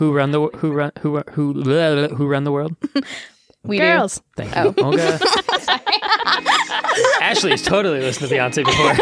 who run the who run who who who run the world? We Girls. Thank you, oh. Olga. Ashley's totally listened to Beyonce before.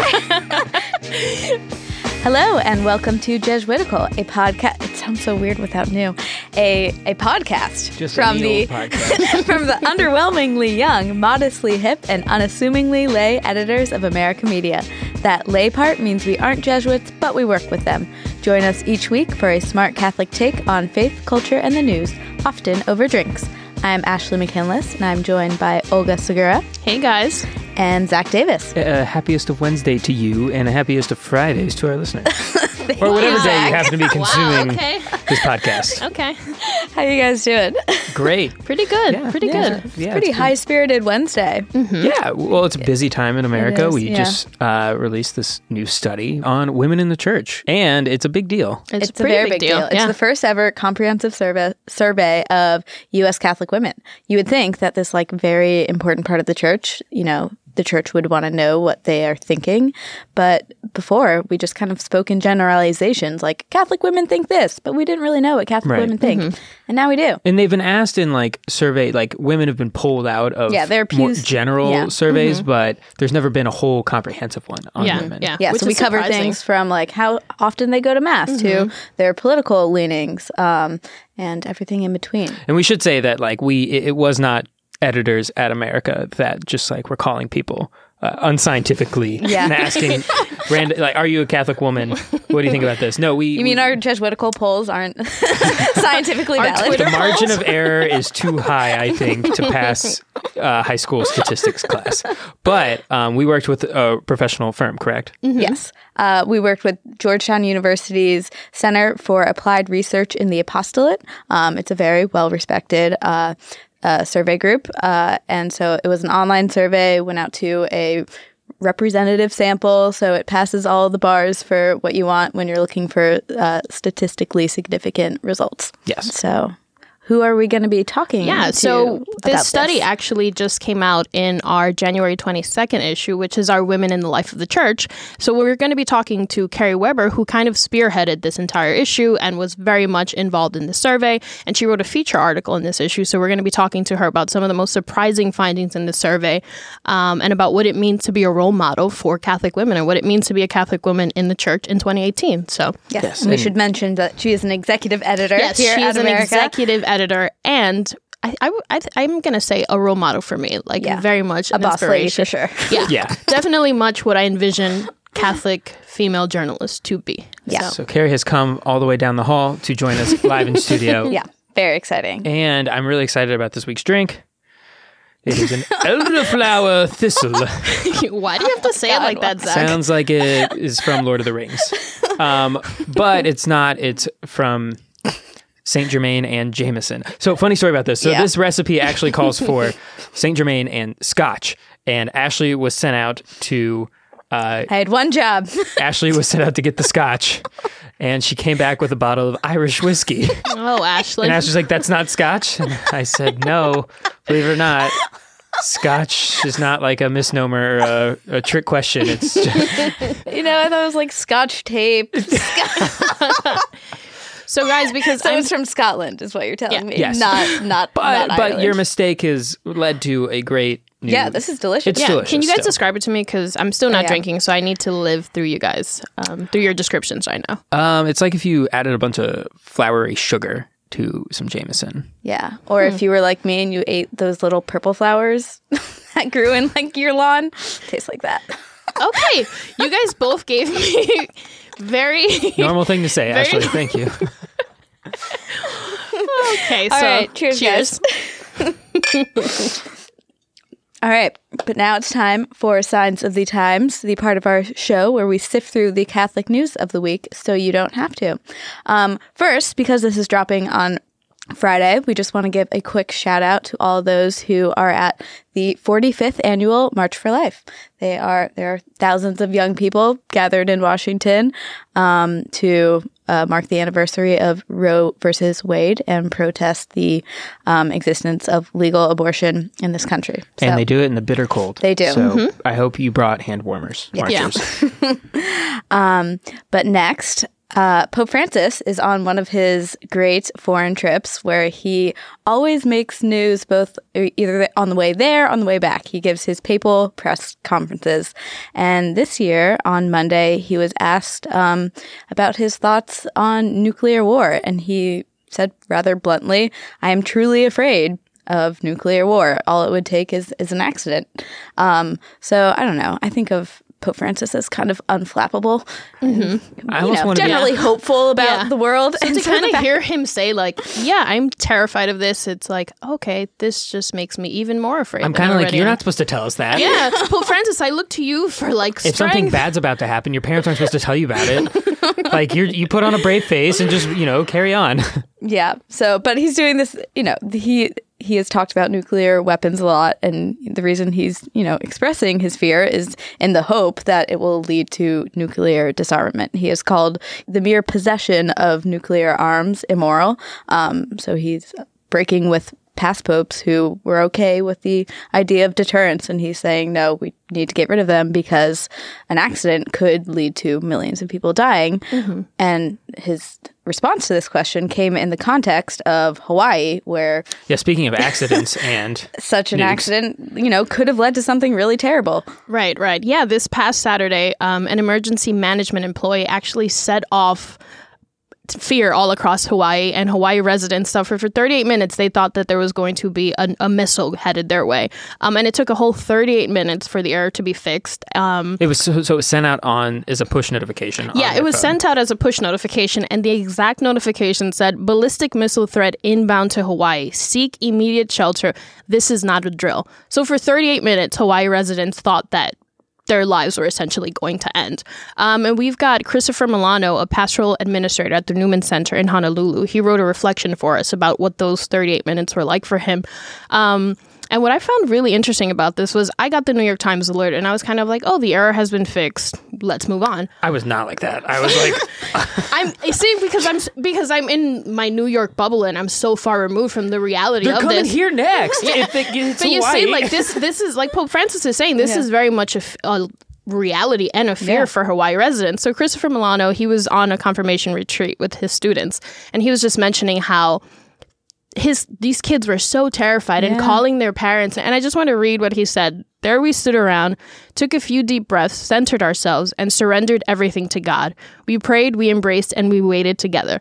Hello and welcome to Jesuitical, a podcast. It sounds so weird without new. A a podcast Just from the podcast. from the underwhelmingly young, modestly hip, and unassumingly lay editors of America Media. That lay part means we aren't Jesuits, but we work with them. Join us each week for a smart Catholic take on faith, culture, and the news, often over drinks. I'm Ashley McKinless, and I'm joined by Olga Segura Hey guys. and Zach Davis. Uh, happiest of Wednesday to you, and a happiest of Fridays to our listeners, or whatever day you happen to be consuming okay. this podcast. Okay. How you guys doing? Great. Pretty good. Yeah, Pretty yeah, good. Yeah, Pretty it's high spirited Wednesday. been- Yeah, well, it's a busy time in America. is, we yeah. just uh, released this new study on women in the church, and it's a big deal. It's, It's, a, very big deal. It's Yeah. the first ever comprehensive survey survey of U.S. Catholic women. You would think that this like very important part of the church, you know, the church would want to know what they are thinking, but before we just kind of spoke in generalizations, like Catholic women think this, but we didn't really know what Catholic Right. women think, mm-hmm. and now we do. And they've been asked in like survey, like women have been pulled out of Yeah, they're more general yeah. surveys, mm-hmm. but there's never been a whole comprehensive one on Yeah. women. Yeah. Yeah, Which so we is cover things from like how often they go to mass to mm-hmm. their political leanings, um, and everything in between. And we should say that like we, it, it was not editors at America that just like were calling people uh, unscientifically Yeah. and asking, random, like, are you a Catholic woman? What do you think about this? No, we. You mean we- our Jesuitical polls aren't scientifically valid? Twitter the margin of error is too high, I think, to pass uh, high school statistics class. But um, we worked with a professional firm, correct? Yes. Uh, we worked with Georgetown University's Center for Applied Research in the Apostolate. Um, it's a very well respected uh, survey group. Uh, and so it was an online survey, went out to a representative sample. So it passes all the bars for what you want when you're looking for uh, statistically significant results. Yes. So who are we going to be talking to? Yeah, to so about this study this? actually just came out in our January 22nd issue, which is our Women in the Life of the Church. So we're going to be talking to Kerry Weber, who kind of spearheaded this entire issue and was very much involved in the survey. And she wrote a feature article in this issue. So we're going to be talking to her about some of the most surprising findings in the survey um, and about what it means to be a role model for Catholic women and what it means to be a Catholic woman in the church in 2018. So Yes. Yes, and we should mention that she is an executive editor Yes, here she at is an executive editor and I, I, I, am going to say a role model for me, like Yeah. very much a an boss lady for sure. Yeah, Yeah. definitely much what I envision Catholic female journalists to be. Yeah. So Kerry has come all the way down the hall to join us live in studio. Yeah, very exciting. And I'm really excited about this week's drink. It is an elderflower thistle. Why do you have to say it like that, Zach? Sounds like it is from Lord of the Rings. Um, but it's not. It's from Saint Germain and Jameson. So funny story about this. So Yeah. this recipe actually calls for Saint Germain and Scotch. And Ashley was sent out to uh, I had one job. Ashley was sent out to get the Scotch, and she came back with a bottle of Irish whiskey. oh, Ashley. And Ashley's like, "That's not Scotch." And I said, "No, believe it or not." Scotch is not like a misnomer, uh, a trick question. It's just, you know, I thought it was like Scotch tape. So, guys, because So I'm it's from Scotland, is what you're telling Yeah. me. Yes. Not, not, but not but your mistake has led to a great. New, Yeah, this is delicious. It's yeah, delicious. can you guys still. describe it to me? Because I'm still not yeah. drinking, so I need to live through you guys, um, through your descriptions right now. Um, it's like if you added a bunch of floury sugar to some Jameson. Yeah. Or if you were like me and you ate those little purple flowers that grew in like your lawn, tastes like that. Okay, you guys both gave me very Normal thing to say, Ashley. Thank you. Okay. All so right, cheers, guys. All right, but now it's time for Signs of the Times, the part of our show where we sift through the Catholic news of the week so you don't have to. Um, first, because this is dropping on Friday, we just want to give a quick shout out to all those who are at the 45th annual March for Life. They are there are thousands of young people gathered in Washington um, to uh, mark the anniversary of Roe versus Wade and protest the um, existence of legal abortion in this country. So, And they do it in the bitter cold. They do. Mm-hmm. So I hope you brought hand warmers. Yeah. marchers. but next, uh, Pope Francis is on one of his great foreign trips where he always makes news both either on the way there, on the way back. He gives his papal press conferences. And this year, on Monday, he was asked um, about his thoughts on nuclear war. And he said rather bluntly, I am truly afraid of nuclear war. All it would take is, is an accident. Um, so I don't know. I think of Pope Francis as kind of unflappable. Mm-hmm. I you almost know, want to be generally hopeful about Yeah. the world. So and to so kind of fact- hear him say like, "Yeah, I'm terrified of this," it's like, okay, this just makes me even more afraid. I'm kind of like, you're am." not supposed to tell us that. Yeah, Pope Francis, I look to you for like If something bad's about to happen, your parents aren't supposed to tell you about it. like you you put on a brave face and just, you know, carry on. Yeah. So, but he's doing this, you know, he he has talked about nuclear weapons a lot and the reason he's, you know, expressing his fear is in the hope that it will lead to nuclear disarmament. He has called the mere possession of nuclear arms immoral. Um, so he's breaking with past popes who were okay with the idea of deterrence and he's saying no we need to get rid of them because an accident could lead to millions of people dying and his response to this question came in the context of Hawaii where yeah, speaking of accidents and such an Nukes. accident you know could have led to something really terrible Right, right. Yeah, this past Saturday, um, an emergency management employee actually set off t- fear all across Hawaii, and Hawaii residents suffered for 38 minutes. They thought that there was going to be a, a missile headed their way, um, and it took a whole 38 minutes for the error to be fixed. Um, it was so, so it was sent out on as a push notification. yeah, it was phone. sent out as a push notification, and the exact notification said ballistic missile threat inbound to Hawaii. Seek immediate shelter. This is not a drill. So, for 38 minutes, Hawaii residents thought that their lives were essentially going to end. Um, and we've got Christopher Milano, a pastoral administrator at the Newman Center in Honolulu. He wrote a reflection for us about what those 38 minutes were like for him. Um, and what I found really interesting about this was I got the New York Times alert and I was kind of like, oh, the error has been fixed. Let's move on. I was not like that. I was like, I'm you see because I'm because I'm in my New York bubble and I'm so far removed from the reality of this." they're of coming this. here next. If it gets but you Hawaii. see, like this, this is like Pope Francis is saying. This Yeah. is very much a reality and a fear Yeah. for Hawaii residents. So Christopher Milano, he was on a confirmation retreat with his students, and he was just mentioning how his these kids were so terrified and calling their parents. And I just want to read what he said. There we stood around, took a few deep breaths, centered ourselves, and surrendered everything to God. We prayed, we embraced, and we waited together.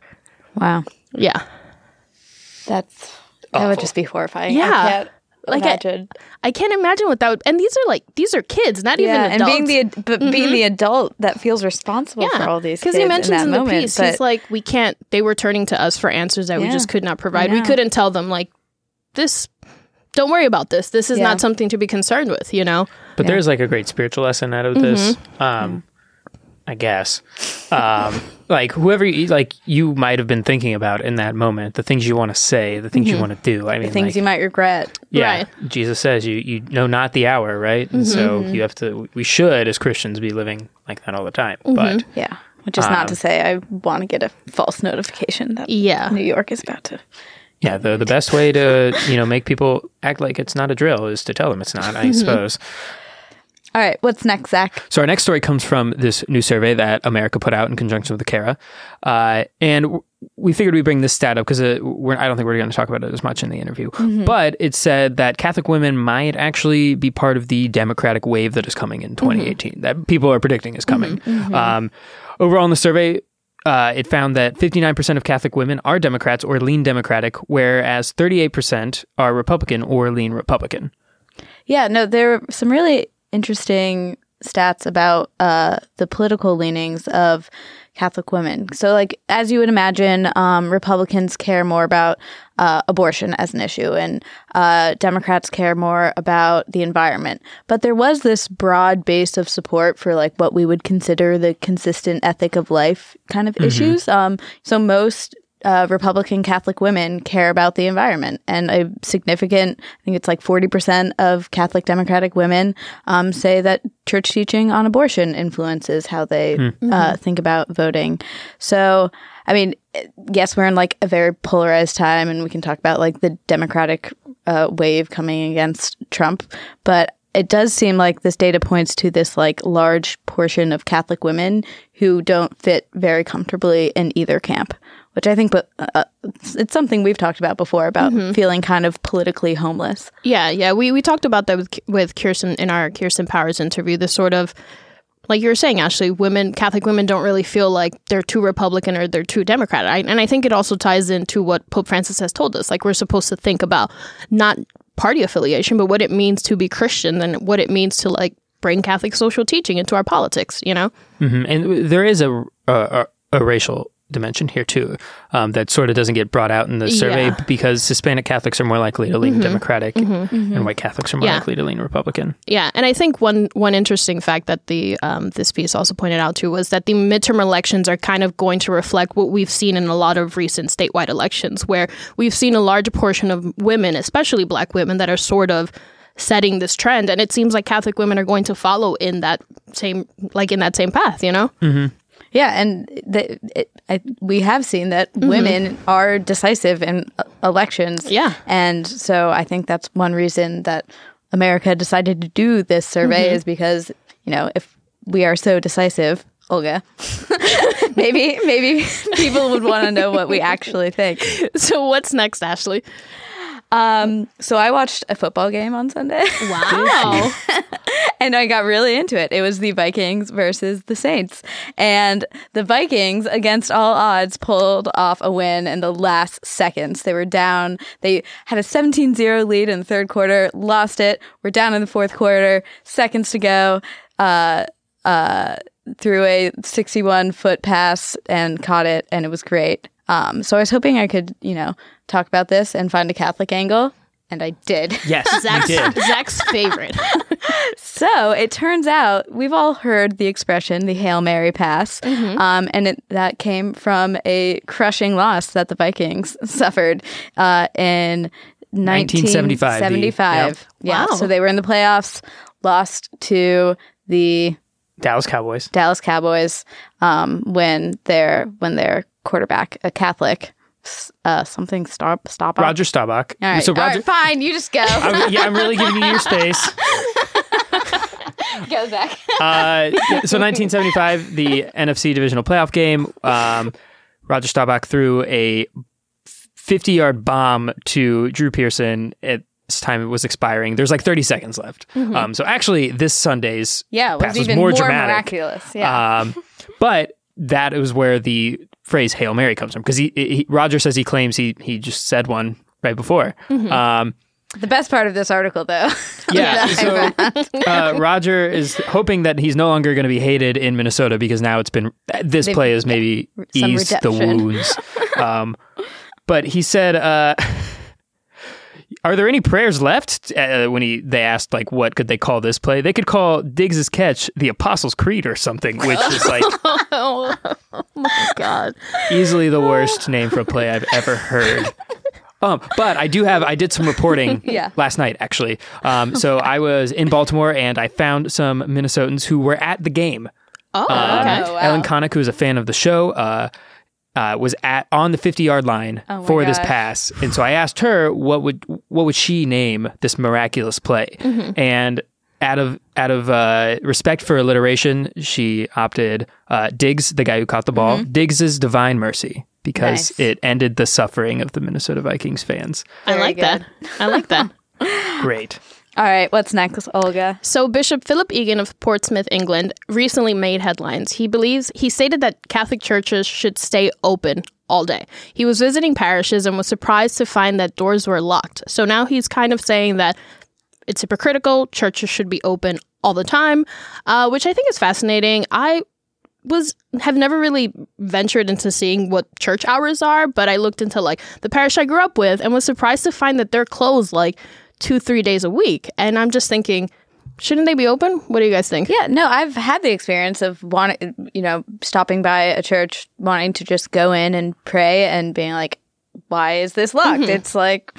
wow Yeah. that's that would just be horrifying Yeah. I can't Like, I- imagine I can't imagine without and these are like these are kids, not yeah even and being the ad- but being the adult that feels responsible for all these because kids he mentions in, that in, the moment, piece, but he's like, we can't. They were turning to us for answers that we just could not provide. We couldn't tell them like this. Don't worry about this. This is Yeah. not something to be concerned with. You know. But there's like a great spiritual lesson out of this. Mm-hmm. Um, I guess. Um, like whoever you, like you might have been thinking about in that moment, the things you want to say, the things you want to do. I mean, The things like, you might regret yeah, Right. Jesus says you you know not the hour, right? And so Mm-hmm. you have to. We should, as Christians, be living like that all the time. Mm-hmm. But Yeah. Which is not Um, to say I want to get a false notification that Yeah. New York is about to. yeah, the the best way to you know make people act like it's not a drill is to tell them it's not. I suppose. All right. What's next, Zach? So our next story comes from this new survey that America put out in conjunction with the CARA, uh, and w- we figured we'd bring this stat up because uh, I don't think we're going to talk about it as much in the interview. But it said that Catholic women might actually be part of the Democratic wave that is coming in 2018. That people are predicting is coming. Um, overall, in the survey. Uh, it found that 59% of Catholic women are Democrats or lean Democratic, whereas 38% are Republican or lean Republican. Yeah, no, there are some really interesting stats about uh, the political leanings of Catholic women. So, like, as you would imagine, um, Republicans care more about uh, abortion as an issue, and uh, Democrats care more about the environment. But there was this broad base of support for, like, what we would consider the consistent ethic of life kind of issues. Um, so, most uh, Republican Catholic women care about the environment, and a significant, I think it's like forty percent of Catholic Democratic women um, say that church teaching on abortion influences how they uh, think about voting. So, I mean, yes, we're in like a very polarized time, and we can talk about like the Democratic uh, wave coming against Trump, but it does seem like this data points to this like large portion of Catholic women who don't fit very comfortably in either camp, which I think, but uh, it's something we've talked about before about feeling kind of politically homeless. Yeah, yeah. We we talked about that with with Kirsten in our Kirsten Powers interview. The sort of like you were saying, Ashley, women, Catholic women don't really feel like they're too Republican or they're too Democrat. I, and I think it also ties into what Pope Francis has told us. Like we're supposed to think about not party affiliation, but what it means to be Christian and what it means to like bring Catholic social teaching into our politics. You know? Mhm. And there is a, a, a racial dimension here too um, that sort of doesn't get brought out in the survey Yeah. because Hispanic Catholics are more likely to lean Democratic and white Catholics are more Yeah. likely to lean Republican. Yeah, and I think one one interesting fact that the um, this piece also pointed out too was that the midterm elections are kind of going to reflect what we've seen in a lot of recent statewide elections, where we've seen a large portion of women, especially Black women, that are sort of setting this trend, and it seems like Catholic women are going to follow in that same like in that same path. You know? Yeah, and the, it, I, we have seen that women are decisive in uh, elections. Yeah. and so I think that's one reason that America decided to do this survey is because you know if we are so decisive, Olga, maybe maybe people would want to know what we actually think. So what's next, Ashley? Um, so I watched a football game on Sunday. Wow. and I got really into it. It was the Vikings versus the Saints. And the Vikings, against all odds, pulled off a win in the last seconds. They were down. They had a 17 0 lead in the third quarter, lost it. We're down in the fourth quarter, seconds to go. Uh, uh, threw a 61 foot pass and caught it, and it was great. Um, so I was hoping I could, you know, talk about this and find a Catholic angle, and I did. Yes, you Zach's, did. Zach's favorite. So it turns out we've all heard the expression the Hail Mary pass, um, and it, that came from a crushing loss that the Vikings suffered uh, in 1975, the- 1975. Yeah, Wow. so they were in the playoffs, lost to the Dallas Cowboys. Dallas Cowboys um, when their when their quarterback, a Catholic, uh, something stop stop Roger Staubach. All right, So all right, Roger. fine, you just go. I'm, yeah, I'm really giving you your space. go, Zach. Uh, so 1975, the NFC divisional playoff game. Um, Roger Staubach threw a 50 yard bomb to Drew Pearson at time it was expiring. There's like 30 seconds left. Um, so actually, this Sunday's Yeah, it pass was was even more, more, dramatic. miraculous. Yeah. Um, but that is where the phrase "Hail Mary" comes from because he, he Roger says he claims he he just said one right before. Um, The best part of this article, though. yeah, so uh, Roger is hoping that he's no longer going to be hated in Minnesota because now it's been this They've- play has maybe eased the wounds. Um, but he said, uh, "Are there any prayers left?" Uh, when he they asked like, "What could they call this play?" They could call Diggs's catch the Apostles' Creed or something, which is like oh my god. easily the worst name for a play I've ever heard. Um, but I do have I did some reporting Yeah. last night actually. Um, so I was in Baltimore and I found some Minnesotans who were at the game. Oh, Um, okay. Oh, wow. Ellen Connick, who's a fan of the show, uh, uh, was at on the 50 yard line Oh my for this pass, and so I asked her what would what would she name this miraculous play, Mm-hmm. and out of out of uh, respect for alliteration, she opted uh, Diggs, the guy who caught the ball, Diggs's divine mercy because Mm-hmm. Nice. it ended the suffering of the Minnesota Vikings fans. I Very like that. I like that. Great. All right, what's next, Olga? So, Bishop Philip Egan of Portsmouth, England, recently made headlines. He believes he stated that Catholic churches should stay open all day. He was visiting parishes and was surprised to find that doors were locked. So now he's kind of saying that it's hypocritical. Churches should be open all the time, uh, which I think is fascinating. I was have never really ventured into seeing what church hours are, but I looked into like the parish I grew up with and was surprised to find that they're closed like two, three days a week. And I'm just thinking, shouldn't they be open? What do you guys think? Yeah, no, I've had the experience of wanting, you know, stopping by a church, wanting to just go in and pray, and being like, "Why is this locked? Mm-hmm. It's like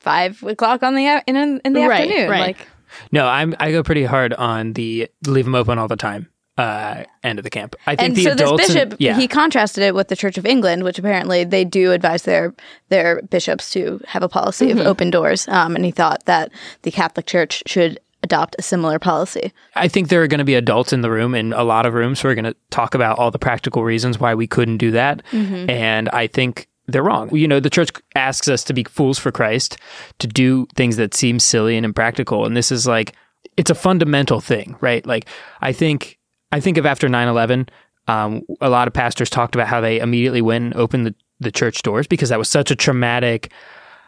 five o'clock on the in in the Right, afternoon." right. Like, No, I'm I go pretty hard on the leave them open all the time uh, end of the camp. I think and the so this adults, and- bishop, yeah, he contrasted it with the Church of England, which apparently they do advise their their bishops to have a policy Mm-hmm. of open doors. Um, and he thought that the Catholic Church should adopt a similar policy. I think there are going to be adults in the room in a lot of rooms who are going to talk about all the practical reasons why we couldn't do that. And I think they're wrong. You know, the church asks us to be fools for Christ, to do things that seem silly and impractical. And this is like, it's a fundamental thing, right? Like, I think, I think of after 9 11, um, a lot of pastors talked about how they immediately went and opened the, the church doors because that was such a traumatic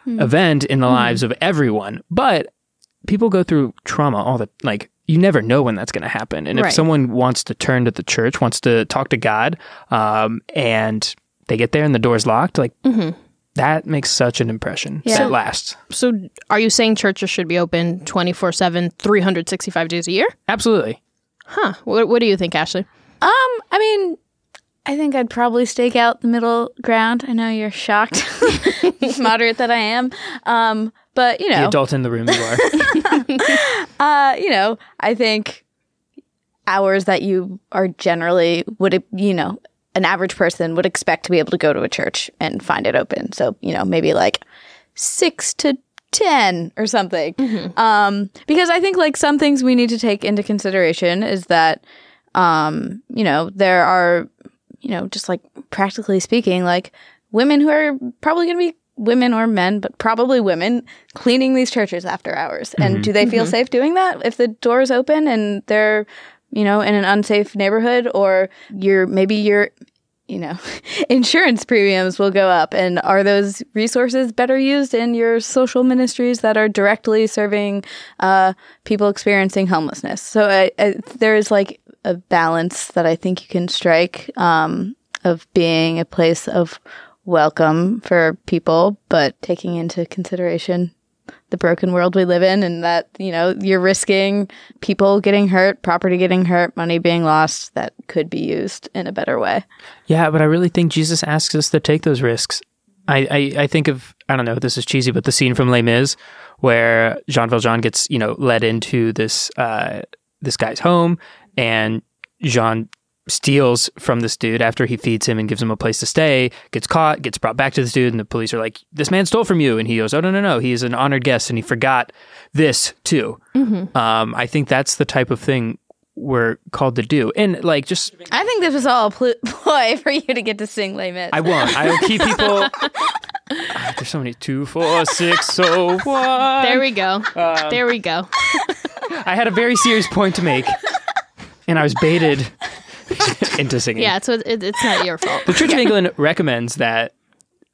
event in the lives of everyone. But people go through trauma all the like you never know when that's going to happen. And if someone wants to turn to the church wants to talk to god um, and they get there and the door's locked like that makes such an impression Yeah. that lasts. So, are you saying churches should be open 24 7, 365 days a year? absolutely Huh. What, what do you think, Ashley? Um, I mean, I think I'd probably stake out the middle ground. I know you're shocked, moderate that I am. Um, but you know, the know, adult in the room you are uh, you know, I think hours that you are generally would you know an average person would expect to be able to go to a church and find it open. So you know, maybe like six to 10 or something. Um, because I think like some things we need to take into consideration is that, um, you know, there are, you know, just like practically speaking, like women who are probably going to be women or men, but probably women cleaning these churches after hours. And do they feel safe doing that if the door is open and they're, you know, in an unsafe neighborhood or you're maybe you're you know, insurance premiums will go up. And are those resources better used in your social ministries that are directly serving uh, people experiencing homelessness? So I, I, there is like a balance that I think you can strike um, of being a place of welcome for people, but taking into consideration the broken world we live in and that you know you're risking people getting hurt property getting hurt money being lost that could be used in a better way. Yeah but i really think jesus asks us to take those risks. I, I, I think of I don't know this is cheesy, but the scene from Les Mis where Jean Valjean gets you know led into this uh, this guy's home and Jean steals from this dude after he feeds him and gives him a place to stay, gets caught, gets brought back to this dude, and the police are like, This man stole from you. And he goes, Oh, no, no, no. He's an honored guest and he forgot this too. Um, I think that's the type of thing we're called to do. And like, just, I think this was all a pl- ploy for you to get to sing Les Mis. I won't. I'll keep people. Ah, there's so many two, four, six, so. There we go. there we go. I had a very serious point to make, and I was baited into singing. Yeah, so it, it's not your fault. The Church of England recommends that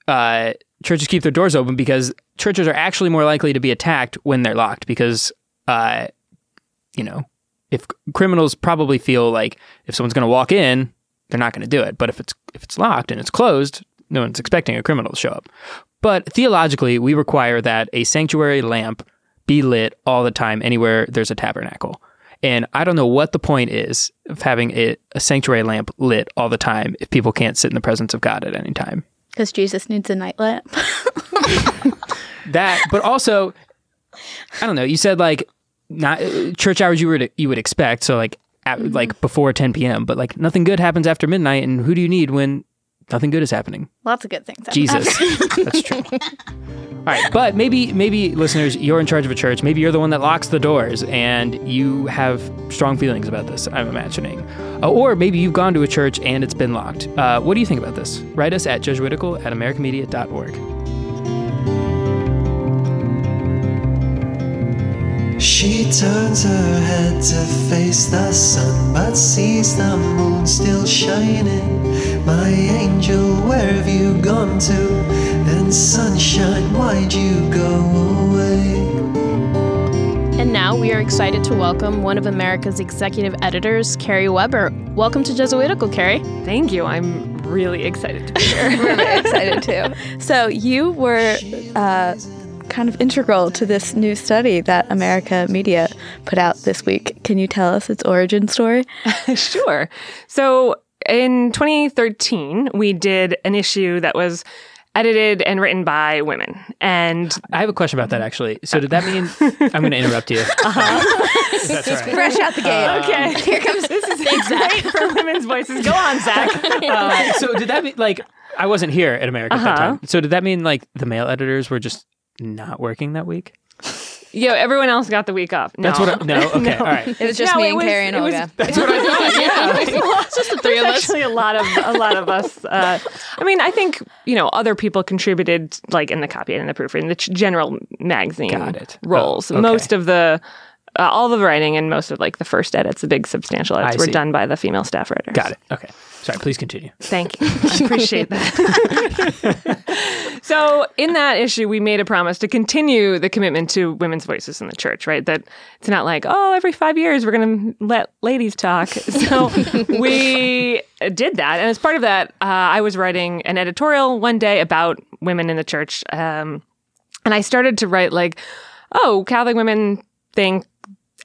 uh, churches keep their doors open because churches are actually more likely to be attacked when they're locked because, uh, you know, if criminals probably feel like if someone's going to walk in, they're not going to do it. But if it's if it's locked and it's closed, no one's expecting a criminal to show up. But theologically, we require that a sanctuary lamp be lit all the time anywhere there's a tabernacle. And I don't know what the point is of having a, a sanctuary lamp lit all the time if people can't sit in the presence of God at any time. Because Jesus needs a night lamp. That, but also, I don't know. You said like not uh, church hours you would you would expect, so like at, like before 10 p.m. But like nothing good happens after midnight, and who do you need when nothing good is happening? Lots of good things. Jesus, that's true. All right, but maybe maybe listeners, you're in charge of a church. Maybe you're the one that locks the doors, and you have strong feelings about this. I'm imagining, uh, or maybe you've gone to a church and it's been locked. Uh, what do you think about this? Write us at jesuitical at americamedia.org. She turns her head to face the sun, but sees the moon still shining. My angel, where have you gone to? And sunshine, why'd you go away? And now we are excited to welcome one of America's executive editors, Kerry Weber. Welcome to Jesuitical, Kerry. Thank you. I'm really excited to be here. We're very excited too. So you were uh, kind of integral to this new study that America Media put out this week. Can you tell us its origin story? sure. So in 2013, we did an issue that was edited and written by women. And I have a question about that actually. So did that mean I'm going to interrupt you? That's all right. Fresh out the gate. okay, Here comes this is great for women's voices. Go on, Zach. Uh, so did that mean like I wasn't here at America at that Uh-huh. time? So did that mean like the male editors were just not working that week? Yo, everyone else got the week off. No. That's what. I, no. Okay. All right. It was just No, me and was- Kerry and it was- Olga. That's what I thought. Yeah. it's just the three of us. actually a lot of a lot of us. Uh, I mean, I think you know other people contributed, like in the copy and in the proofreading, the general magazine Got it. roles. Oh, okay. Most of the. Uh, all the writing and most of like the first edits, the big substantial edits, I were see. done by the female staff writers. Got it. Okay. Sorry. Please continue. Thank you. I appreciate that. so, in that issue, we made a promise to continue the commitment to women's voices in the church, right? That it's not like, oh, every five years we're going to let ladies talk. So, we did that. And as part of that, uh, I was writing an editorial one day about women in the church. Um, and I started to write, like, oh, Catholic women think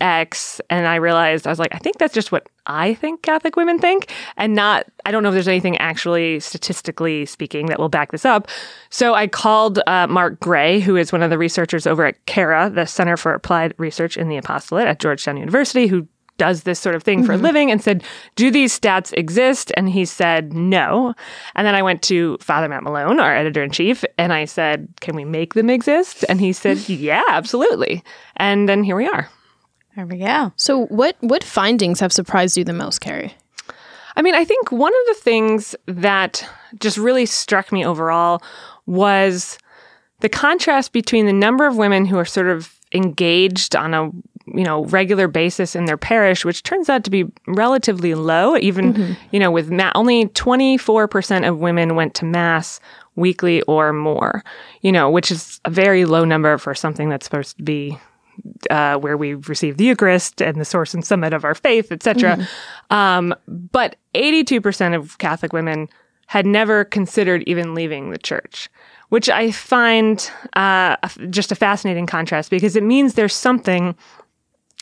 X, and I realized I was like, I think that's just what I think Catholic women think, and not. I don't know if there's anything actually statistically speaking that will back this up. So I called uh, Mark Gray, who is one of the researchers over at CARA, the Center for Applied Research in the Apostolate at Georgetown University, who does this sort of thing for a living and said, Do these stats exist? And he said, No. And then I went to Father Matt Malone, our editor in chief, and I said, Can we make them exist? And he said, Yeah, absolutely. And then here we are. There we go. So, what what findings have surprised you the most, Kerry? I mean, I think one of the things that just really struck me overall was the contrast between the number of women who are sort of engaged on a you know regular basis in their parish which turns out to be relatively low even mm-hmm. you know with ma- only 24% of women went to mass weekly or more you know which is a very low number for something that's supposed to be uh, where we receive the Eucharist and the source and summit of our faith, etc. Um, but 82% of Catholic women had never considered even leaving the church, which I find uh, just a fascinating contrast because it means there's something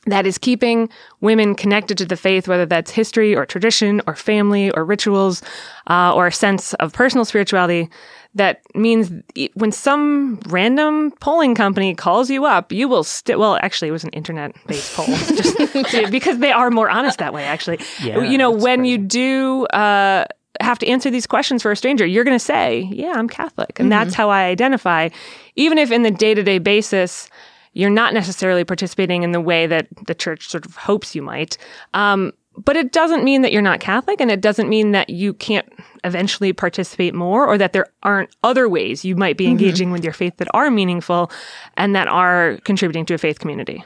that is keeping women connected to the faith, whether that's history or tradition or family or rituals uh, or a sense of personal spirituality. That means when some random polling company calls you up, you will still. Well, actually, it was an internet-based poll, just because they are more honest that way. Actually, Yeah, you know, when you do uh, have to answer these questions for a stranger, you're going to say, "Yeah, I'm Catholic," and that's how I identify, even if in the day-to-day basis you're not necessarily participating in the way that the church sort of hopes you might. Um, but it doesn't mean that you're not Catholic, and it doesn't mean that you can't eventually participate more, or that there aren't other ways you might be engaging with your faith that are meaningful and that are contributing to a faith community.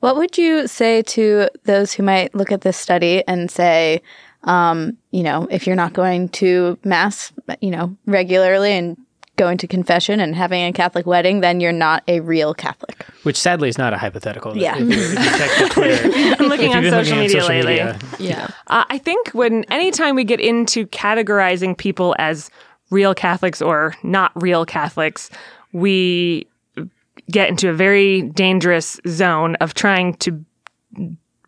What would you say to those who might look at this study and say, um, you know, if you're not going to mass, you know, regularly and going to confession and having a Catholic wedding, then you're not a real Catholic. Which sadly is not a hypothetical. Yeah. If you, if you Twitter, I'm looking on you've been social looking media social lately. media, Yeah. Uh, I think when anytime we get into categorizing people as real Catholics or not real Catholics, we get into a very dangerous zone of trying to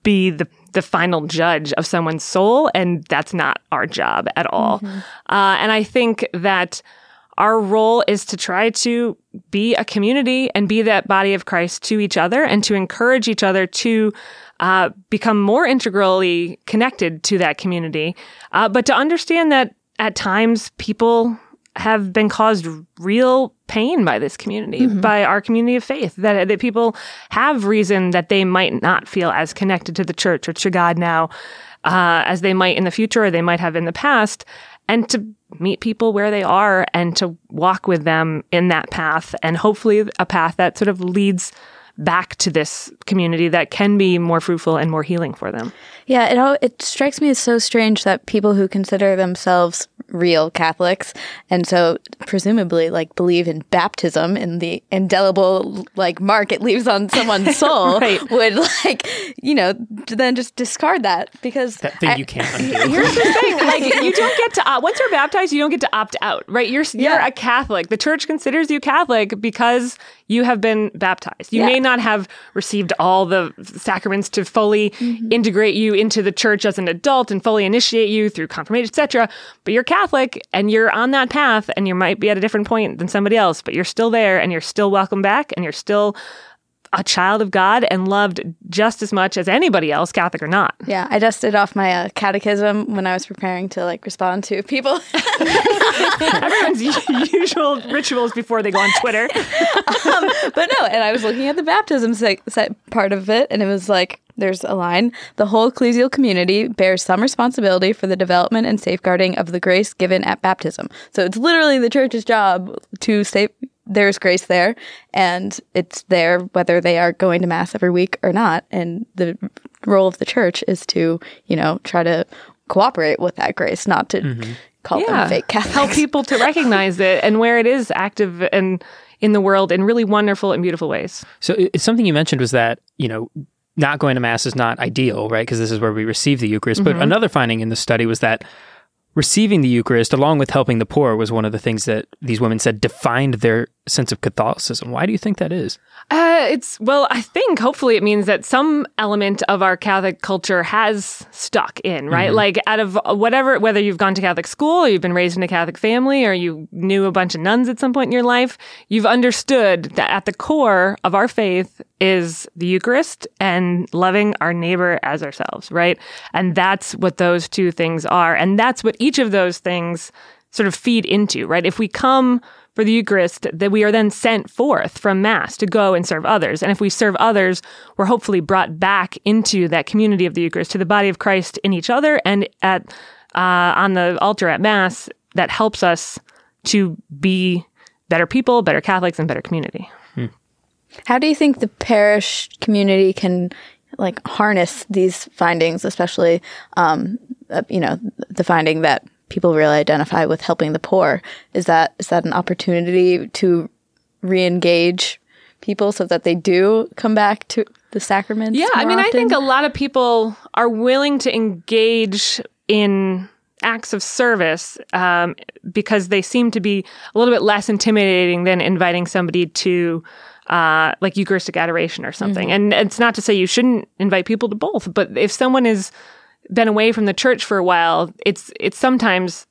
be the the final judge of someone's soul, and that's not our job at all. Uh, and I think that our role is to try to be a community and be that body of Christ to each other, and to encourage each other to uh, become more integrally connected to that community, uh, but to understand that at times people have been caused real pain by this community, by our community of faith, that, that people have reason that they might not feel as connected to the church or to God now uh, as they might in the future or they might have in the past, and to meet people where they are and to walk with them in that path, and hopefully a path that sort of leads back to this community that can be more fruitful and more healing for them. Yeah, it all, it strikes me as so strange that people who consider themselves real Catholics and so presumably like believe in baptism and the indelible like mark it leaves on someone's soul Right. would like you know then just discard that because that thing I- you can't undo. Here's the thing: like you don't get to opt, once you're baptized, you don't get to opt out, right? You're you're Yeah. a Catholic. The church considers you Catholic because you have been baptized. You Yeah. may not have received all the sacraments to fully Mm-hmm. integrate you into the church as an adult and fully initiate you through confirmation, etc. But you're Catholic and you're on that path, and you might be at a different point than somebody else, but you're still there, and you're still welcome back, and you're still a child of God and loved just as much as anybody else, Catholic or not. Yeah, I dusted off my uh, catechism when I was preparing to like respond to people. Everyone's usual rituals before they go on Twitter. but no, and I was looking at the baptism se- se- part of it, and it was like there's a line: the whole ecclesial community bears some responsibility for the development and safeguarding of the grace given at baptism. So it's literally the church's job to save. There's grace there, and it's there whether they are going to mass every week or not. And the role of the church is to, you know, try to cooperate with that grace, not to mm-hmm. call them fake Catholics. help people to recognize it and where it is active and in the world in really wonderful and beautiful ways. So it's something you mentioned was that, you know, not going to mass is not ideal, right? Because this is where we receive the Eucharist. But mm-hmm. another finding in the study was that receiving the Eucharist along with helping the poor was one of the things that these women said defined their sense of Catholicism. Why do you think that is? Uh, it's well, I think hopefully it means that some element of our Catholic culture has stuck in, right? Like out of whatever, whether you've gone to Catholic school, or you've been raised in a Catholic family, or you knew a bunch of nuns at some point in your life, you've understood that at the core of our faith is the Eucharist and loving our neighbor as ourselves, right? And that's what those two things are, and that's what each of those things sort of feed into, right? If we come for the Eucharist, that we are then sent forth from Mass to go and serve others. And if we serve others, we're hopefully brought back into that community of the Eucharist, to the body of Christ in each other and at uh, on the altar at Mass that helps us to be better people, better Catholics, and better community. How do you think the parish community can like harness these findings, especially, um, uh, you know, the finding that people really identify with helping the poor? Is that is that an opportunity to re-engage people so that they do come back to the sacraments? Yeah, I mean, I think a lot of people are willing to engage in acts of service um, because they seem to be a little bit less intimidating than inviting somebody to. Uh, like Eucharistic adoration or something. And it's not to say you shouldn't invite people to both, but if someone has been away from the church for a while, it's it's sometimes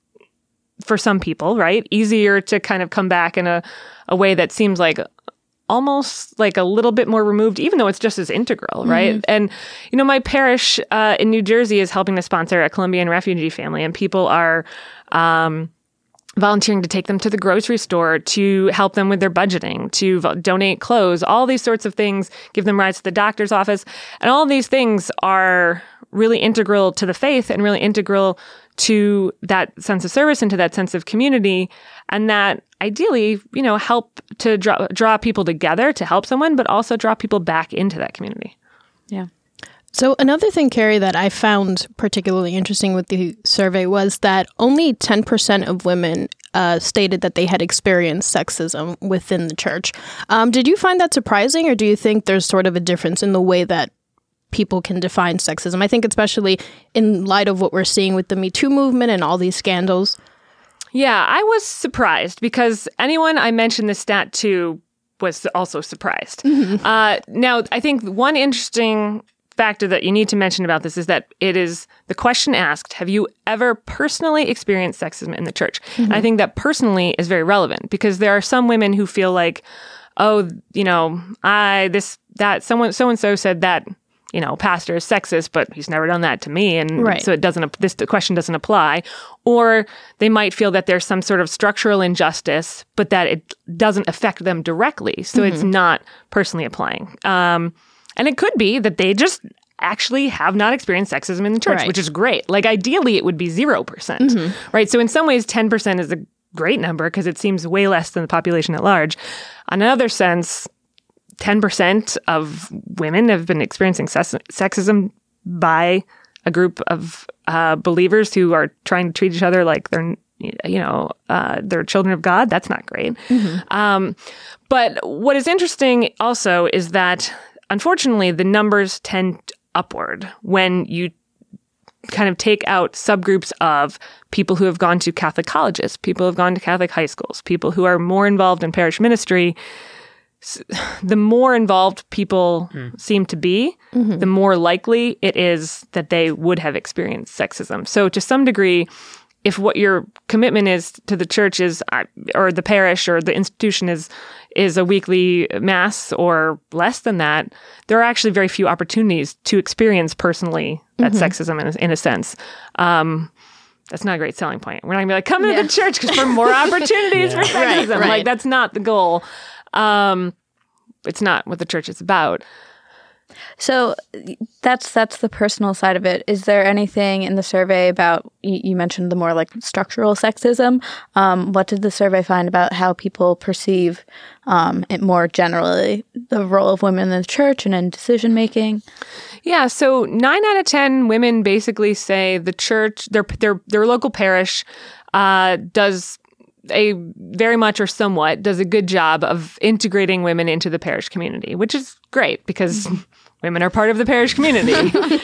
for some people, right, easier to kind of come back in a, a way that seems like almost like a little bit more removed, even though it's just as integral, right? And, you know, my parish uh, in New Jersey is helping to sponsor a Colombian refugee family, and people are, um, volunteering to take them to the grocery store, to help them with their budgeting, to vo- donate clothes, all these sorts of things, give them rides to the doctor's office. And all these things are really integral to the faith and really integral to that sense of service and to that sense of community. And that ideally, you know, help to draw, draw people together to help someone, but also draw people back into that community. yeah. So, another thing, Kerry, that I found particularly interesting with the survey was that only 10% of women uh, stated that they had experienced sexism within the church. Um, did you find that surprising, or do you think there's sort of a difference in the way that people can define sexism? I think, especially in light of what we're seeing with the Me Too movement and all these scandals. Yeah, I was surprised because anyone I mentioned this stat to was also surprised. Uh, now, I think one interesting factor that you need to mention about this is that it is the question asked Have you ever personally experienced sexism in the church? And I think that personally is very relevant because there are some women who feel like, oh, you know, I, this, that, someone, so and so said that. You know, pastor is sexist, but he's never done that to me, and Right. so it doesn't. This question doesn't apply. Or they might feel that there's some sort of structural injustice, but that it doesn't affect them directly, so it's not personally applying. Um, and it could be that they just actually have not experienced sexism in the church, Right. which is great. Like ideally, it would be zero percent, right? So in some ways, ten percent is a great number because it seems way less than the population at large. On another sense, 10% of women have been experiencing sex- sexism by a group of uh, believers who are trying to treat each other like they're you know uh, they're children of god that's not great um, but what is interesting also is that unfortunately the numbers tend upward when you kind of take out subgroups of people who have gone to Catholic colleges, people who have gone to Catholic high schools, people who are more involved in parish ministry. S- The more involved people seem to be, the more likely it is that they would have experienced sexism. So, to some degree, if what your commitment is to the church is, uh, or the parish or the institution is, is a weekly mass or less than that, there are actually very few opportunities to experience personally that sexism in a, in a sense. Um, that's not a great selling point. We're not gonna be like, come to the church because for more opportunities for Right, sexism. right. Like that's not the goal. Um, it's not what the church is about. So that's that's the personal side of it. Is there anything in the survey about you, you mentioned the more like structural sexism? Um, what did the survey find about how people perceive um, it more generally the role of women in the church and in decision making? Yeah, so nine out of ten women basically say the church, their their their local parish, uh, does a very much or somewhat does a good job of integrating women into the parish community, which is great because women are part of the parish community,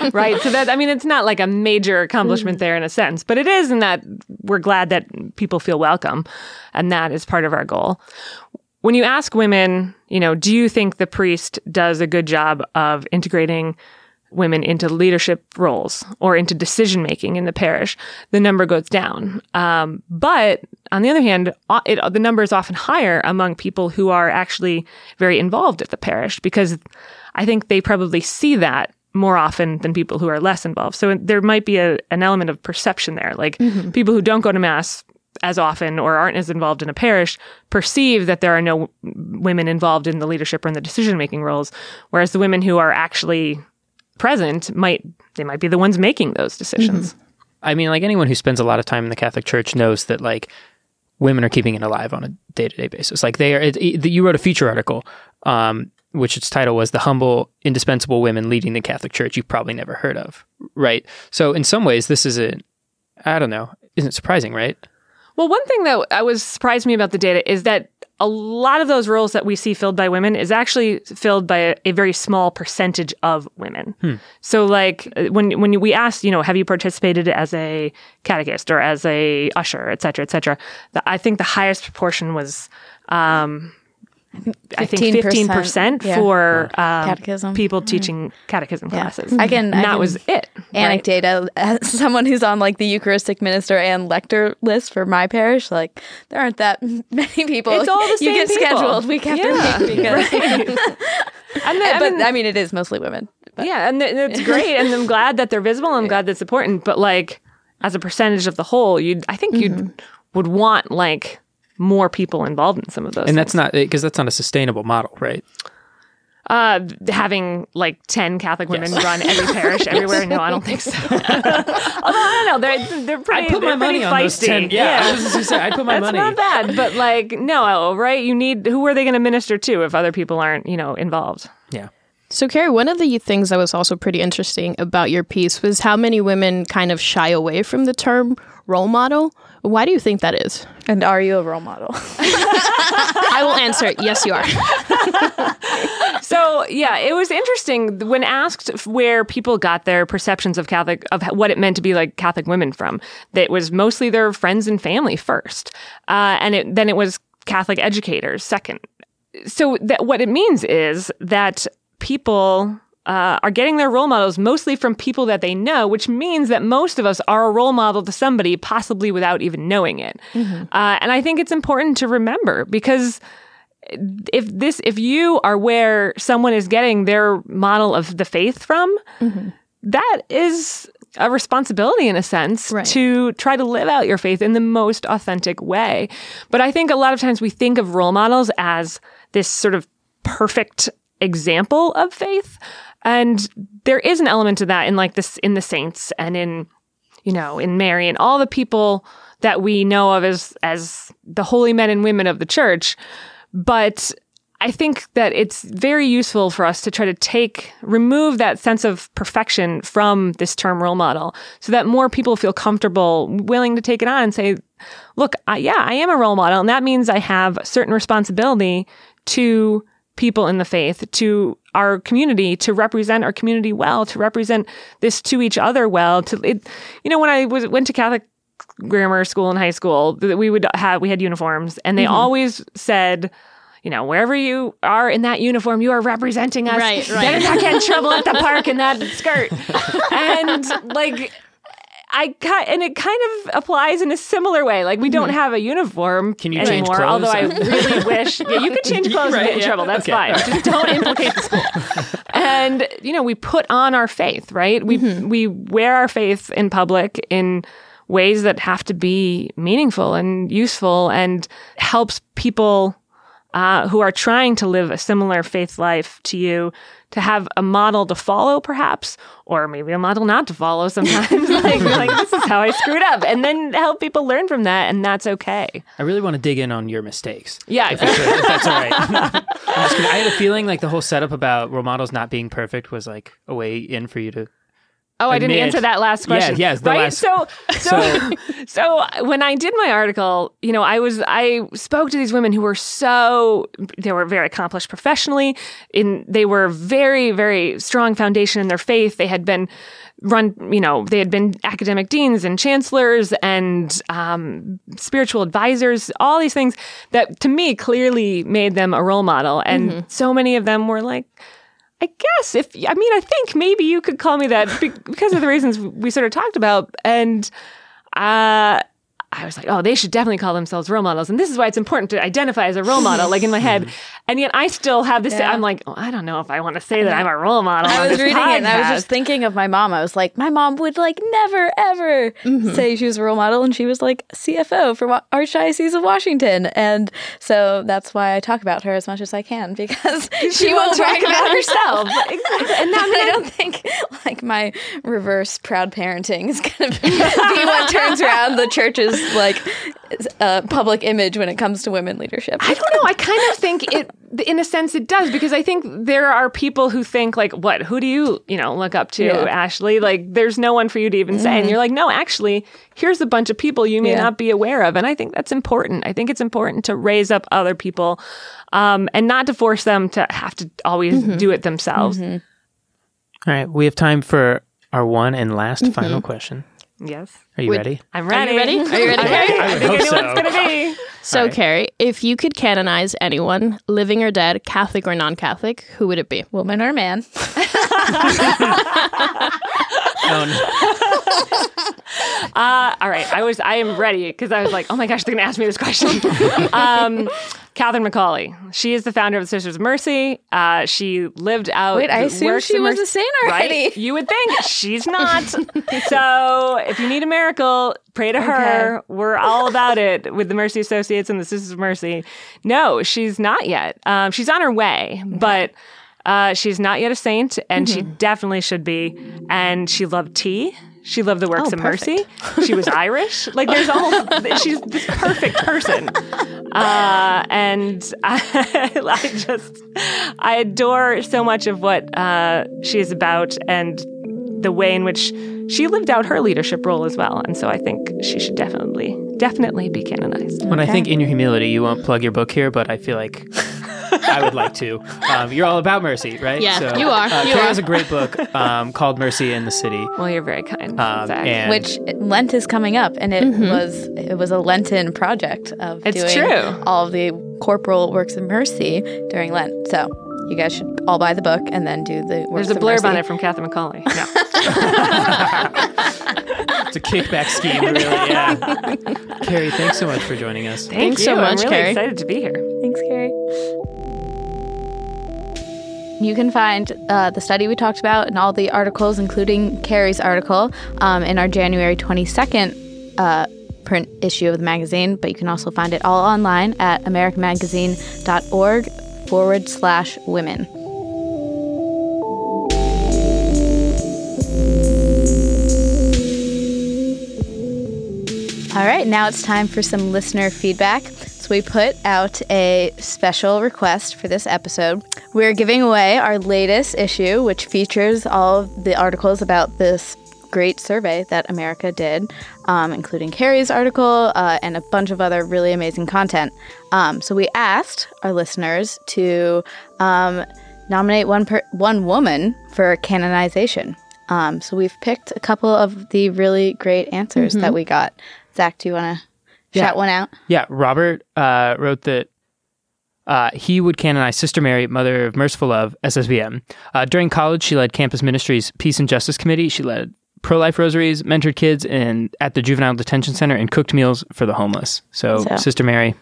right? So that I mean, it's not like a major accomplishment mm. there in a sense, but it is in that we're glad that people feel welcome, and that is part of our goal when you ask women, you know, do you think the priest does a good job of integrating women into leadership roles or into decision making in the parish, the number goes down. Um, but on the other hand, it, the number is often higher among people who are actually very involved at the parish because I think they probably see that more often than people who are less involved. So there might be a, an element of perception there. Like people who don't go to mass as often or aren't as involved in a parish perceive that there are no women involved in the leadership or in the decision making roles, whereas the women who are actually present might they might be the ones making those decisions. I mean, like anyone who spends a lot of time in the Catholic Church knows that like women are keeping it alive on a day to day basis. Like they are. It, it, you wrote a feature article, um, which its title was "The Humble, Indispensable Women Leading the Catholic Church." You've probably never heard of, right? So in some ways, this is a, I don't know, isn't surprising, right? Well, one thing that I was surprised me about the data is that a lot of those roles that we see filled by women is actually filled by a, a very small percentage of women. So, like uh, when when we asked, you know, have you participated as a catechist or as a usher, et cetera, et cetera, the, I think the highest proportion was. Um, I think 15%, yeah. for um, Catechism. people teaching catechism Yeah. classes. I can- And I that can was it. right? Uh, as someone who's on like the Eucharistic minister and lector list for my parish, like there aren't that many people. It's all the same. you get people. scheduled week after Yeah. week because, And the, I but mean, I mean it is mostly women. But Yeah, and th- it's great, and I'm glad that they're visible. I'm glad that's important. But like, as a percentage of the whole, you, would I think you would would want like more people involved in some of those. And that's things. not because that's not a sustainable model, right? uh, having like ten Catholic women run every parish everywhere. No, I don't think so. Although I don't know, they're they're pretty. they're pretty feisty. I was just gonna say, I'd put my That's money. not bad, but like no, right? You need who are they going to minister to if other people aren't, you know, involved? Yeah. So, Kerry, one of the things that was also pretty interesting about your piece was how many women kind of shy away from the term role model. Why do you think that is? and are you a role model? I will answer yes, you are. So yeah, it was interesting when asked where people got their perceptions of Catholic of what it meant to be like Catholic women from. That it was mostly their friends and family first, uh, and it, then it was Catholic educators second. So that what it means is that people. Uh, are getting their role models mostly from people that they know, which means that most of us are a role model to somebody, possibly without even knowing it. Uh, and I think it's important to remember because if this if you are where someone is getting their model of the faith from that is a responsibility in a sense Right. to try to live out your faith in the most authentic way but i think a lot of times we think of role models as this sort of perfect example of faith and there is an element to that in like this in the saints and in you know, in Mary and all the people that we know of as as the holy men and women of the church. But I think that it's very useful for us to try to take remove that sense of perfection from this term role model so that more people feel comfortable willing to take it on and say look I, yeah i am a role model and that means i have a certain responsibility to people in the faith to our community to represent our community well to represent this to each other well to it you know when i was went to catholic grammar school in high school we would have we had uniforms and they mm-hmm. always said you know, wherever you are in that uniform, you are representing us. Right, right. Better not get in trouble at the park in that skirt. And like, I and it kind of applies in a similar way. Like we don't hmm. have a uniform Can you change anymore. clothes? Although I really wish, yeah, you can change clothes and Right, get in yeah. trouble. That's Okay, fine. Just don't implicate the school. and you know, we put on our faith, right? We mm-hmm. we wear our faith in public in ways that have to be meaningful and useful and helps people uh, who are trying to live a similar faith life to you to have a model to follow, perhaps, or maybe a model not to follow sometimes. like, like, this is how I screwed up. And then help people learn from that, and that's okay. I really want to dig in on your mistakes. Yeah. if that's all right. I'm just kidding. I had a feeling like the whole setup about role models not being perfect was like a way in for you to. Oh, I didn't answer that last Yeah, question. yes, the right. last- So, so, so when I did my article, you know, I was I spoke to these women who were so they were very accomplished professionally. In they were very very strong foundation in their faith. They had been run, you know, they had been academic deans and chancellors and um, spiritual advisors. All these things that to me clearly made them a role model. And so many of them were like. I guess if I mean I think maybe you could call me that because of the reasons we sort of talked about. And uh I was like, oh, they should definitely call themselves role models. And this is why it's important to identify as a role model, like in my head. And yet I still have this, Yeah. I'm like, oh, I don't know if I want to say that I'm a role model. I was reading it and I was just thinking of my mom. I was like, my mom would like never ever mm-hmm. say she was a role model, and she was like CFO for Archdiocese of Washington, and so that's why I talk about her as much as I can because she, won't talk about herself. Exactly. And now, I don't think like my reverse proud parenting is going to be what turns around the church's like uh, public image when it comes to women leadership. I don't know. I kind of think it, in a sense, it does because I think there are people who think like, "What? Who do you, you know, look up to, Yeah. Mm-hmm. Ashley?" Like, there's no one for you to even say, and you're like, "No, actually, here's a bunch of people you may Yeah. not be aware of," and I think that's important. I think it's important to raise up other people, um, and not to force them to have to always Mm-hmm. do it themselves. All right, we have time for our one and last final question. Yes, Are you ready? I'm ready. Are you ready? Are you ready, I'm I, think I hope know it's so. gonna be. So, All right. Kerry, if you could canonize anyone, living or dead, Catholic or non-Catholic, who would it be? Woman or man? Uh, all right, I was I am ready because I was like, oh my gosh, they're gonna ask me this question. um, Catherine McAuley. She is the founder of the Sisters of Mercy. Uh, she lived out. Wait, I the assumed works she was mercy- a saint already. Right? You would think she's not. so if you need a miracle, pray to her. We're all about it with the Mercy Associates and the Sisters of Mercy. No, she's not yet. Um, she's on her way, but. Uh, she's not yet a saint, and she Mm-hmm. definitely should be. And she loved tea. She loved the works Oh, of mercy. She was Irish. Like there's all. She's this perfect person. Uh, and I, I just I adore so much of what uh, she is about and the way in which she lived out her leadership role as well. And so I think she should definitely definitely be canonized. When I think in your humility, you won't plug your book here, but I feel like I would like to. Um, you're all about mercy, right? Yeah, you are. Uh, You Kerry are. has a great book um, called Mercy in the City. Well, you're very kind. Um, and which Lent is coming up, and it was it was a Lenten project of It's doing true. all of the corporal works of mercy during Lent. So you guys should all buy the book and then do the works There's a blurb on it from Catherine McAuley. No. it's a kickback scheme, really. Yeah. Kerry, thanks so much for joining us. Thank Thanks you. so much, I'm really Kerry. excited to be here. Thanks, Kerry. You can find uh, the study we talked about and all the articles, including Kerry's article, um, in our January 22nd uh, print issue of the magazine. But you can also find it all online at americamagazine.org forward slash women. All right, now it's time for some listener feedback. So, we put out a special request for this episode. We're giving away our latest issue, which features all of the articles about this great survey that America did, um, including Kerry's article uh, and a bunch of other really amazing content. Um, so, we asked our listeners to um, nominate one, per- one woman for canonization. Um, so, we've picked a couple of the really great answers that we got. Zach, do you want to Yeah. shout one out? Yeah, Robert uh, wrote that uh, he would canonize Sister Mary, Mother of Merciful Love, SSVM. Uh, during college, she led Campus Ministries Peace and Justice Committee. She led pro life rosaries, mentored kids in at the juvenile detention center, and cooked meals for the homeless. So, So- Sister Mary,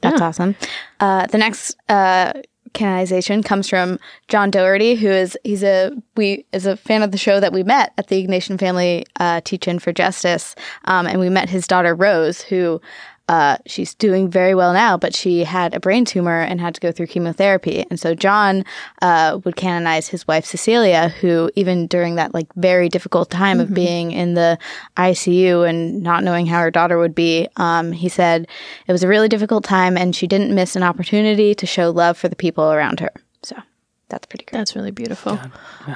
That's awesome. Uh, the next uh, canonization comes from John Doherty, who is he's a we is a fan of the show that we met at the Ignatian Family uh, Teach-In for Justice, um, and we met his daughter Rose, who. Uh, she's doing very well now, but she had a brain tumor and had to go through chemotherapy. And so John uh, would canonize his wife Cecilia, who even during that like very difficult time of being in the ICU and not knowing how her daughter would be, um, he said it was a really difficult time, and she didn't miss an opportunity to show love for the people around her. So that's pretty great. That's really beautiful.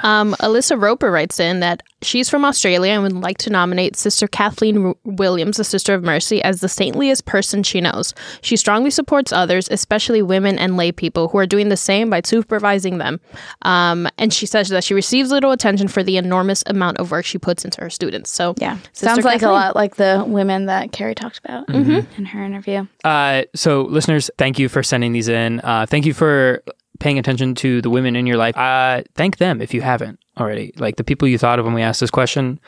Um, Alyssa Roper writes in that she's from Australia and would like to nominate Sister Kathleen R- Williams, the Sister of Mercy, as the saintliest person she knows. She strongly supports others, especially women and lay people, who are doing the same by supervising them. Um, and she says that she receives little attention for the enormous amount of work she puts into her students. So Yeah, Sister sounds like a lot like the women that Kerry talked about in her interview. Uh, so, listeners, thank you for sending these in. Uh, thank you for paying attention to the women in your life. Uh, thank them if you haven't already. Like the people you thought of when we asked this question,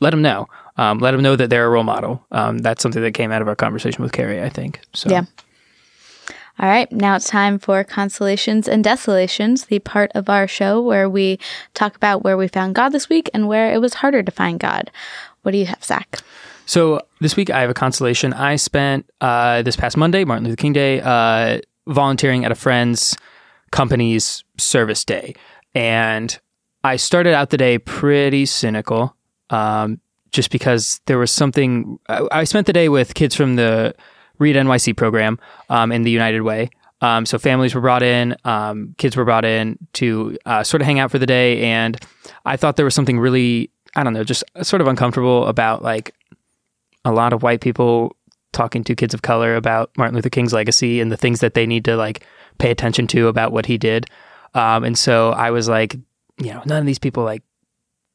let them know. Um, let them know that they're a role model. Um, that's something that came out of our conversation with Kerry, I think. So, Yeah. All right, now it's time for Consolations and Desolations, the part of our show where we talk about where we found God this week and where it was harder to find God. What do you have, Zach? So this week I have a consolation. I spent uh, this past Monday, Martin Luther King Day, uh, volunteering at a friend's company's service day, and I started out the day pretty cynical, um, just because there was something. I, I spent the day with kids from the Read NYC program um, in the United Way. Um, so families were brought in, um, kids were brought in to uh, sort of hang out for the day, and I thought there was something really, I don't know, just sort of uncomfortable about like a lot of white people talking to kids of color about Martin Luther King's legacy and the things that they need to like pay attention to about what he did. Um, and so I was like, you know, none of these people like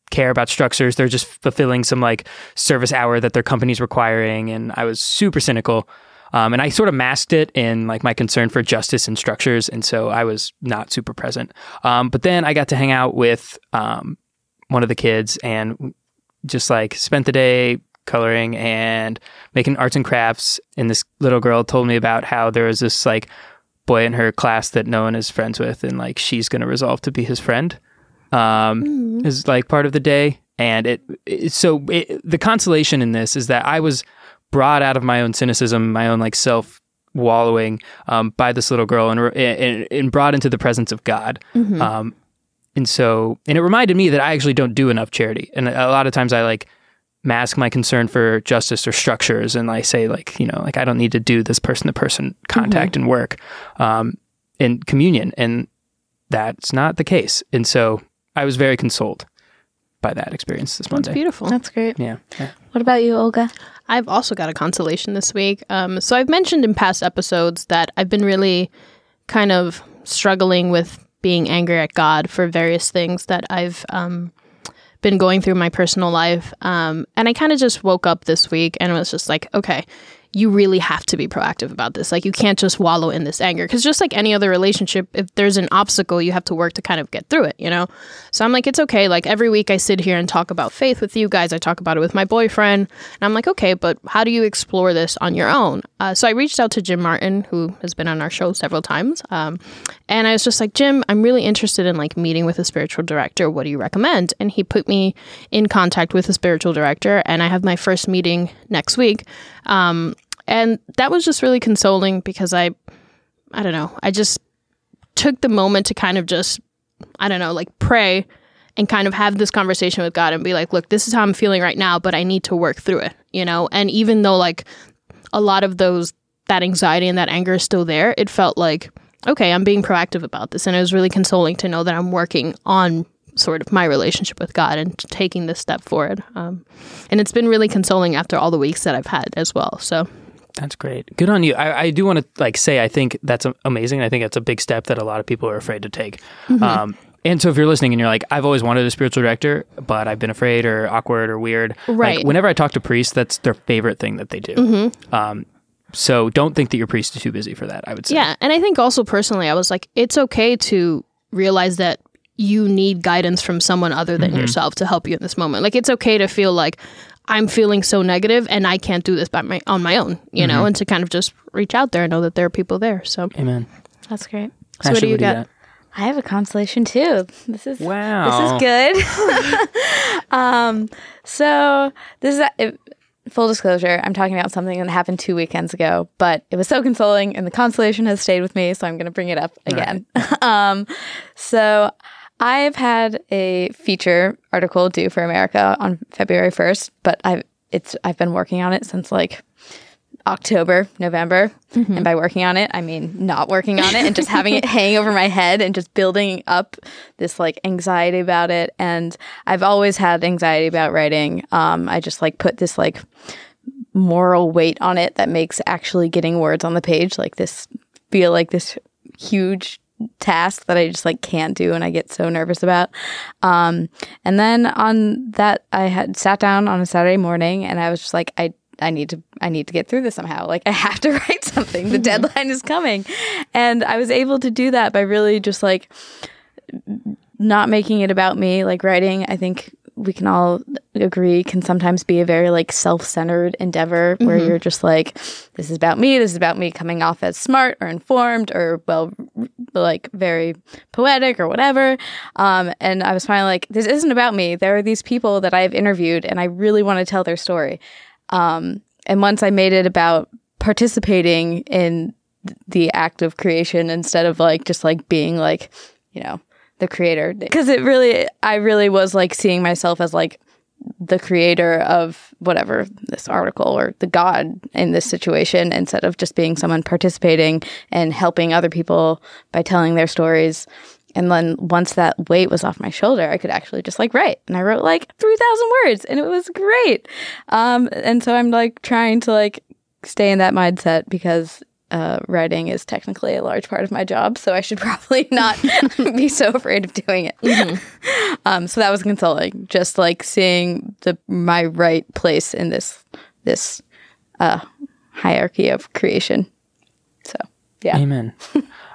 care about structures. They're just fulfilling some like service hour that their company's requiring. And I was super cynical. Um, and I sort of masked it in like my concern for justice and structures. And so I was not super present. Um, but then I got to hang out with um, one of the kids and just like spent the day coloring and making arts and crafts. And this little girl told me about how there was this like boy in her class that no one is friends with, and like she's going to resolve to be his friend. Um, is like part of the day, and it, it so it, the consolation in this is that I was brought out of my own cynicism, my own like self wallowing um, by this little girl, and, and and brought into the presence of God. Um, and so, and it reminded me that I actually don't do enough charity. And a lot of times I like mask my concern for justice or structures. And I say like, you know, like I don't need to do this person to person contact and work, um, in communion. And that's not the case. And so I was very consoled by that experience this that's Monday. beautiful. That's great. Yeah. yeah. What about you, Olga? I've also got a consolation this week. Um, so I've mentioned in past episodes that I've been really kind of struggling with being angry at God for various things that I've um, been going through my personal life. Um, and I kind of just woke up this week and was just like, okay, you really have to be proactive about this. Like, you can't just wallow in this anger. Because just like any other relationship, if there's an obstacle, you have to work to kind of get through it, you know? So I'm like, it's okay. Like, every week I sit here and talk about faith with you guys. I talk about it with my boyfriend. And I'm like, okay, but how do you explore this on your own? Uh, so I reached out to Jim Martin, who has been on our show several times. Um, and I was just like, Jim, I'm really interested in like meeting with a spiritual director. What do you recommend? And he put me in contact with a spiritual director. And I have my first meeting next week. Um, and that was just really consoling because I, I don't know, I just took the moment to kind of just, I don't know, like pray and kind of have this conversation with God and be like, look, this is how I'm feeling right now, but I need to work through it, you know? And even though like a lot of those, that anxiety and that anger is still there, it felt like, okay, I'm being proactive about this. And it was really consoling to know that I'm working on sort of my relationship with God and taking this step forward. Um, and it's been really consoling after all the weeks that I've had as well. So, That's great. Good on you. I, I do want to like say I think that's amazing. I think that's a big step that a lot of people are afraid to take. Um, and so if you're listening and you're like, I've always wanted a spiritual director, but I've been afraid or awkward or weird. Right. Like whenever I talk to priests, that's their favorite thing that they do. Um, so don't think that your priest is too busy for that. I would say. Yeah, and I think also personally, I was like, it's okay to realize that you need guidance from someone other than yourself to help you in this moment. Like it's okay to feel like I'm feeling so negative and I can't do this by my on my own, you know, and to kind of just reach out there and know that there are people there. So, Amen. That's great. So what do Ashley, you do you got? I have a consolation too. This is Wow. This is good. um, so this is it, full disclosure. I'm talking about something that happened two weekends ago, but it was so consoling, and the consolation has stayed with me. So I'm going to bring it up again. um, so I've had a feature article due for America on February 1st, but I've it's I've been working on it since like October, November. And by working on it, I mean not working on it and just having it hang over my head and just building up this like anxiety about it. And I've always had anxiety about writing. Um, I just like put this like moral weight on it that makes actually getting words on the page like this feel like this huge task that I just like can't do and I get so nervous about. Um, and then on that I had sat down on a Saturday morning and I was just like I I need to I need to get through this somehow. Like I have to write something. The deadline is coming. And I was able to do that by really just like not making it about me. Like writing, I think we can all agree can sometimes be a very like self-centered endeavor where you're just like this is about me this is about me coming off as smart or informed or well like very poetic or whatever. Um, and i was finally like this isn't about me. There are these people that i've interviewed and i really want to tell their story. Um, and once i made it about participating in th- the act of creation instead of like just like being like you know the creator. Because it really i really was like seeing myself as like the creator of whatever this article or the god in this situation instead of just being someone participating and helping other people by telling their stories. And then once that weight was off my shoulder i could actually just like write. And i wrote like 3000 words and it was great. Um, and so i'm like trying to like stay in that mindset because uh, writing is technically a large part of my job, so I should probably not be so afraid of doing it. um, so that was consoling, just like seeing the my right place in this this uh, hierarchy of creation. So yeah, Amen.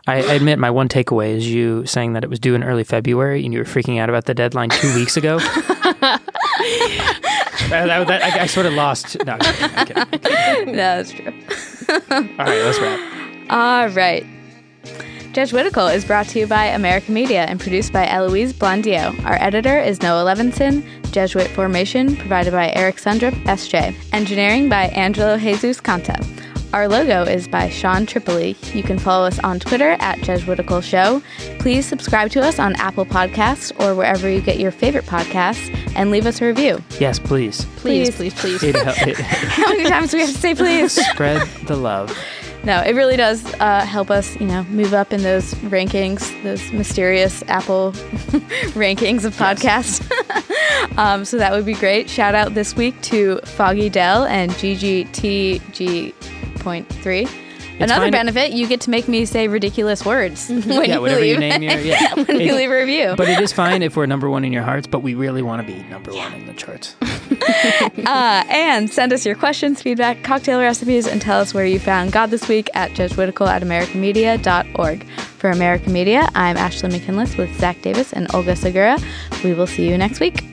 I, I admit my one takeaway is you saying that it was due in early February and you were freaking out about the deadline two weeks ago. That- that- that- I, I sort of lost. No, I'm kidding, I'm kidding, I'm kidding. no, that's true. All right, let's wrap. All right. Jesuitical is brought to you by America Media and produced by Eloise Blondiau. Our editor is Noah Levinson. Jesuit formation provided by Eric Sundrup, SJ. Engineering by Angelo Jesus Canta. Our logo is by Sean Tripoli. You can follow us on Twitter at Jesuitical Show. Please subscribe to us on Apple Podcasts or wherever you get your favorite podcasts and leave us a review. Yes, please. please, Please. please, please. It, it, How many times do we have to say please? spread the love. No, it really does uh, help us, you know, move up in those rankings, those mysterious Apple rankings of podcasts. um, so that would be great. Shout out this week to Foggy Dell and GGTG.3. Another fine- benefit, you get to make me say ridiculous words when Yeah, you whatever leave. you name your yeah. when you leave a review. But it is fine if we're number one in your hearts, but we really want to be number one in the charts. Uh, and send us your questions, feedback, cocktail recipes, and tell us where you found God this week at jesuitical at americamedia.org. For America Media, I'm Ashley McKinless with Zach Davis and Olga Segura. We will see you next week.